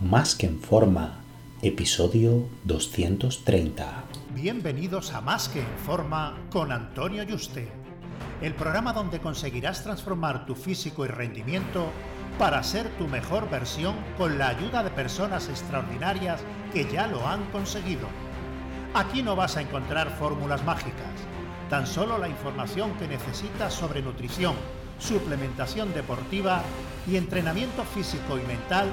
Más que en forma, episodio 230. Bienvenidos a Más que en forma con Antonio Yuste, el programa donde conseguirás transformar tu físico y rendimiento para ser tu mejor versión con la ayuda de personas extraordinarias que ya lo han conseguido. Aquí no vas a encontrar fórmulas mágicas, tan solo la información que necesitas sobre nutrición, suplementación deportiva y entrenamiento físico y mental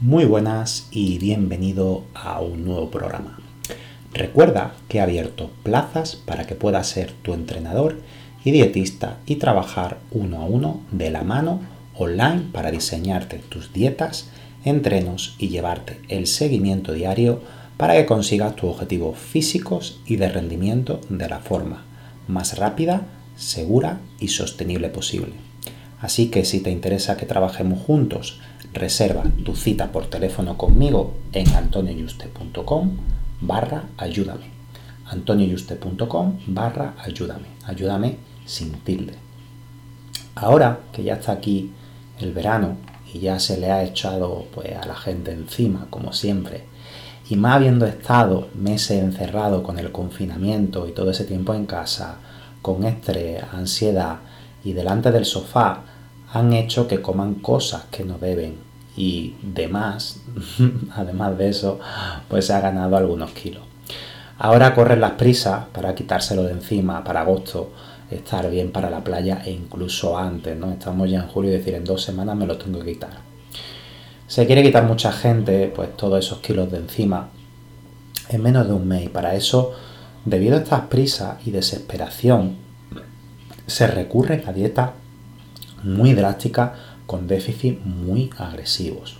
Muy buenas y bienvenido a un nuevo programa. Recuerda que he abierto plazas para que puedas ser tu entrenador y dietista y trabajar uno a uno de la mano online para diseñarte tus dietas, entrenos y llevarte el seguimiento diario para que consigas tus objetivos físicos y de rendimiento de la forma más rápida, segura y sostenible posible. Así que si te interesa que trabajemos juntos, Reserva tu cita por teléfono conmigo en antonioyuste.com barra ayúdame. antonioyuste.com barra ayúdame. Ayúdame sin tilde. Ahora que ya está aquí el verano y ya se le ha echado pues, a la gente encima, como siempre, y más habiendo estado meses encerrado con el confinamiento y todo ese tiempo en casa, con estrés, ansiedad y delante del sofá, han hecho que coman cosas que no deben y demás, además de eso, pues se ha ganado algunos kilos. Ahora corren las prisas para quitárselo de encima para agosto, estar bien para la playa e incluso antes, ¿no? Estamos ya en julio y decir en dos semanas me lo tengo que quitar. Se quiere quitar mucha gente, pues todos esos kilos de encima en menos de un mes y para eso, debido a estas prisas y desesperación, se recurre a dietas muy drástica con déficit muy agresivos.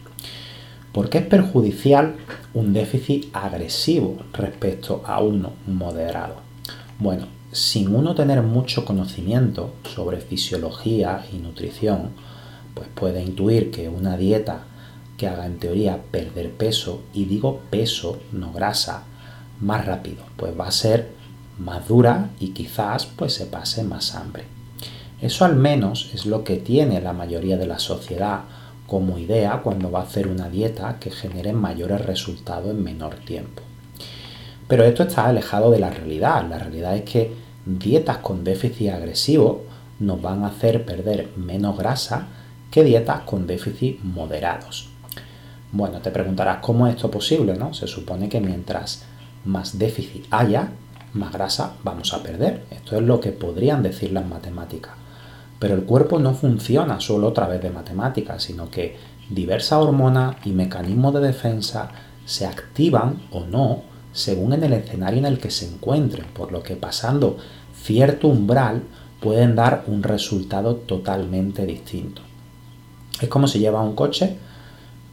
¿Por qué es perjudicial un déficit agresivo respecto a uno moderado? Bueno, sin uno tener mucho conocimiento sobre fisiología y nutrición, pues puede intuir que una dieta que haga en teoría perder peso, y digo peso, no grasa, más rápido, pues va a ser más dura y quizás pues se pase más hambre. Eso al menos es lo que tiene la mayoría de la sociedad como idea cuando va a hacer una dieta que genere mayores resultados en menor tiempo. Pero esto está alejado de la realidad. La realidad es que dietas con déficit agresivo nos van a hacer perder menos grasa que dietas con déficit moderados. Bueno, te preguntarás cómo es esto posible, ¿no? Se supone que mientras más déficit haya, más grasa vamos a perder. Esto es lo que podrían decir las matemáticas. Pero el cuerpo no funciona solo a través de matemáticas, sino que diversas hormonas y mecanismos de defensa se activan o no según en el escenario en el que se encuentren, por lo que pasando cierto umbral pueden dar un resultado totalmente distinto. Es como si llevas un coche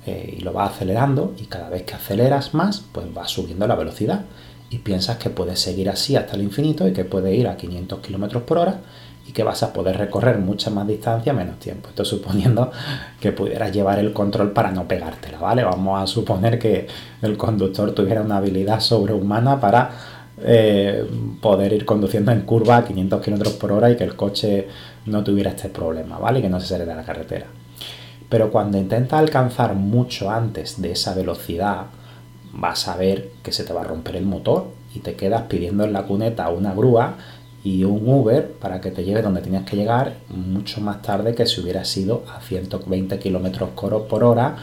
eh, y lo vas acelerando y cada vez que aceleras más, pues va subiendo la velocidad y piensas que puedes seguir así hasta el infinito y que puede ir a 500 km por hora y que vas a poder recorrer mucha más distancia menos tiempo. Esto suponiendo que pudieras llevar el control para no pegártela, ¿vale? Vamos a suponer que el conductor tuviera una habilidad sobrehumana para eh, poder ir conduciendo en curva a 500 km por hora y que el coche no tuviera este problema, ¿vale? Y que no se saliera de la carretera. Pero cuando intentas alcanzar mucho antes de esa velocidad, vas a ver que se te va a romper el motor y te quedas pidiendo en la cuneta una grúa y un Uber para que te lleve donde tenías que llegar mucho más tarde que si hubiera sido a 120 km por hora,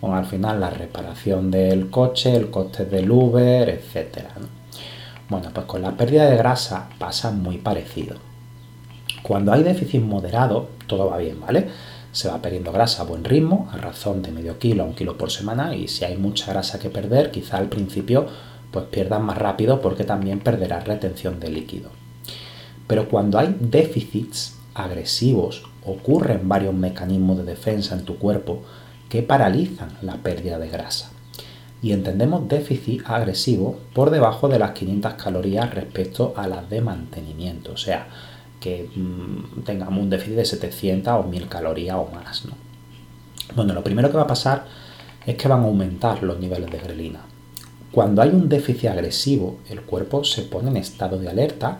con al final la reparación del coche, el coste del Uber, etc. Bueno, pues con la pérdida de grasa pasa muy parecido. Cuando hay déficit moderado, todo va bien, ¿vale? Se va perdiendo grasa a buen ritmo, a razón de medio kilo a un kilo por semana, y si hay mucha grasa que perder, quizá al principio pues pierdas más rápido porque también perderás retención de líquido. Pero cuando hay déficits agresivos, ocurren varios mecanismos de defensa en tu cuerpo que paralizan la pérdida de grasa. Y entendemos déficit agresivo por debajo de las 500 calorías respecto a las de mantenimiento, o sea, que mm, tengamos un déficit de 700 o 1000 calorías o más. Bueno, lo primero que va a pasar es que van a aumentar los niveles de grelina. Cuando hay un déficit agresivo, el cuerpo se pone en estado de alerta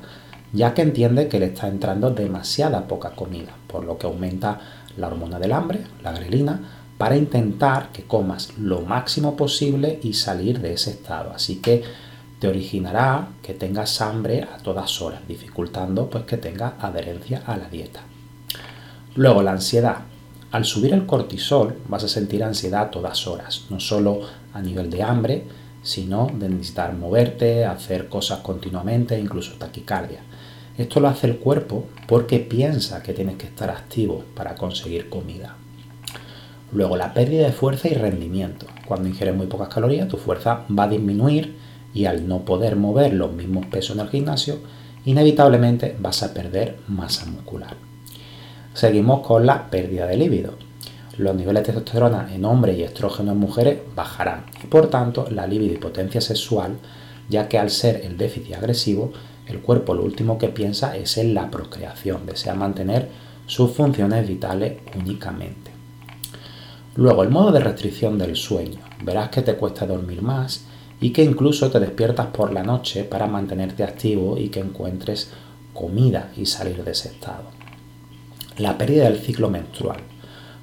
ya que entiende que le está entrando demasiada poca comida, por lo que aumenta la hormona del hambre, la grelina, para intentar que comas lo máximo posible y salir de ese estado. Así que te originará que tengas hambre a todas horas, dificultando pues que tengas adherencia a la dieta. Luego la ansiedad. Al subir el cortisol vas a sentir ansiedad a todas horas, no solo a nivel de hambre, sino de necesitar moverte, hacer cosas continuamente, incluso taquicardia. Esto lo hace el cuerpo porque piensa que tienes que estar activo para conseguir comida. Luego la pérdida de fuerza y rendimiento. Cuando ingieres muy pocas calorías, tu fuerza va a disminuir y al no poder mover los mismos pesos en el gimnasio, inevitablemente vas a perder masa muscular. Seguimos con la pérdida de líbido. Los niveles de testosterona en hombres y estrógeno en mujeres bajarán y por tanto la libido y potencia sexual, ya que al ser el déficit agresivo el cuerpo lo último que piensa es en la procreación, desea mantener sus funciones vitales únicamente. Luego, el modo de restricción del sueño. Verás que te cuesta dormir más y que incluso te despiertas por la noche para mantenerte activo y que encuentres comida y salir de ese estado. La pérdida del ciclo menstrual.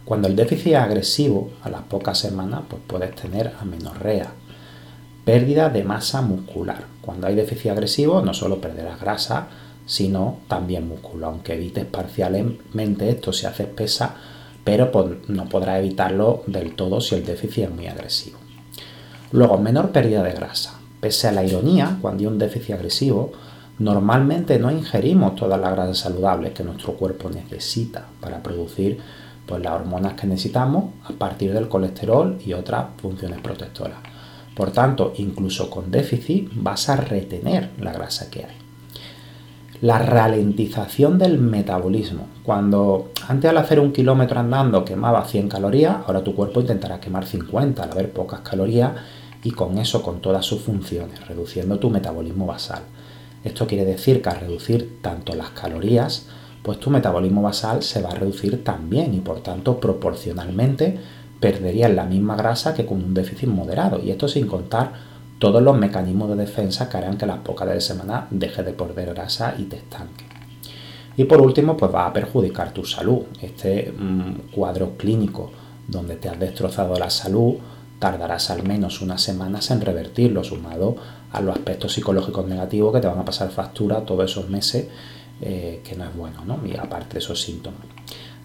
Cuando el déficit es agresivo, a las pocas semanas pues puedes tener amenorrea, pérdida de masa muscular. Cuando hay déficit agresivo no solo perderás grasa, sino también músculo, aunque evites parcialmente esto si haces pesa, pero no podrás evitarlo del todo si el déficit es muy agresivo. Luego, menor pérdida de grasa. Pese a la ironía, cuando hay un déficit agresivo, normalmente no ingerimos todas las grasas saludables que nuestro cuerpo necesita para producir pues, las hormonas que necesitamos a partir del colesterol y otras funciones protectoras. Por tanto, incluso con déficit vas a retener la grasa que hay. La ralentización del metabolismo. Cuando antes al hacer un kilómetro andando quemaba 100 calorías, ahora tu cuerpo intentará quemar 50 al haber pocas calorías y con eso con todas sus funciones, reduciendo tu metabolismo basal. Esto quiere decir que al reducir tanto las calorías, pues tu metabolismo basal se va a reducir también y por tanto proporcionalmente perderían la misma grasa que con un déficit moderado. Y esto sin contar todos los mecanismos de defensa que harán que las pocas de semana deje de perder grasa y te estanque. Y por último, pues va a perjudicar tu salud. Este mm, cuadro clínico donde te has destrozado la salud, tardarás al menos unas semanas en revertirlo, sumado a los aspectos psicológicos negativos que te van a pasar factura todos esos meses, eh, que no es bueno, ¿no? Y aparte de esos síntomas.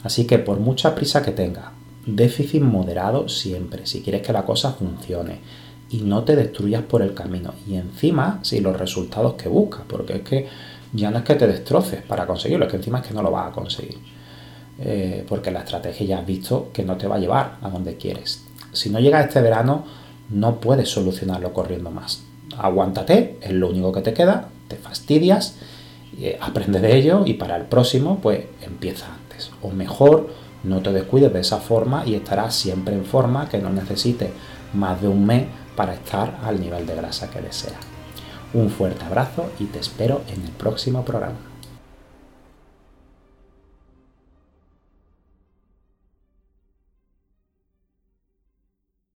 Así que por mucha prisa que tengas, déficit moderado siempre, si quieres que la cosa funcione y no te destruyas por el camino. Y encima, si los resultados que buscas, porque es que ya no es que te destroces para conseguirlo, es que encima es que no lo vas a conseguir. Eh, porque la estrategia ya has visto que no te va a llevar a donde quieres. Si no llega este verano, no puedes solucionarlo corriendo más. Aguántate, es lo único que te queda, te fastidias, eh, aprende de ello y para el próximo, pues empieza antes. O mejor, no te descuides de esa forma y estarás siempre en forma que no necesites más de un mes para estar al nivel de grasa que deseas. Un fuerte abrazo y te espero en el próximo programa.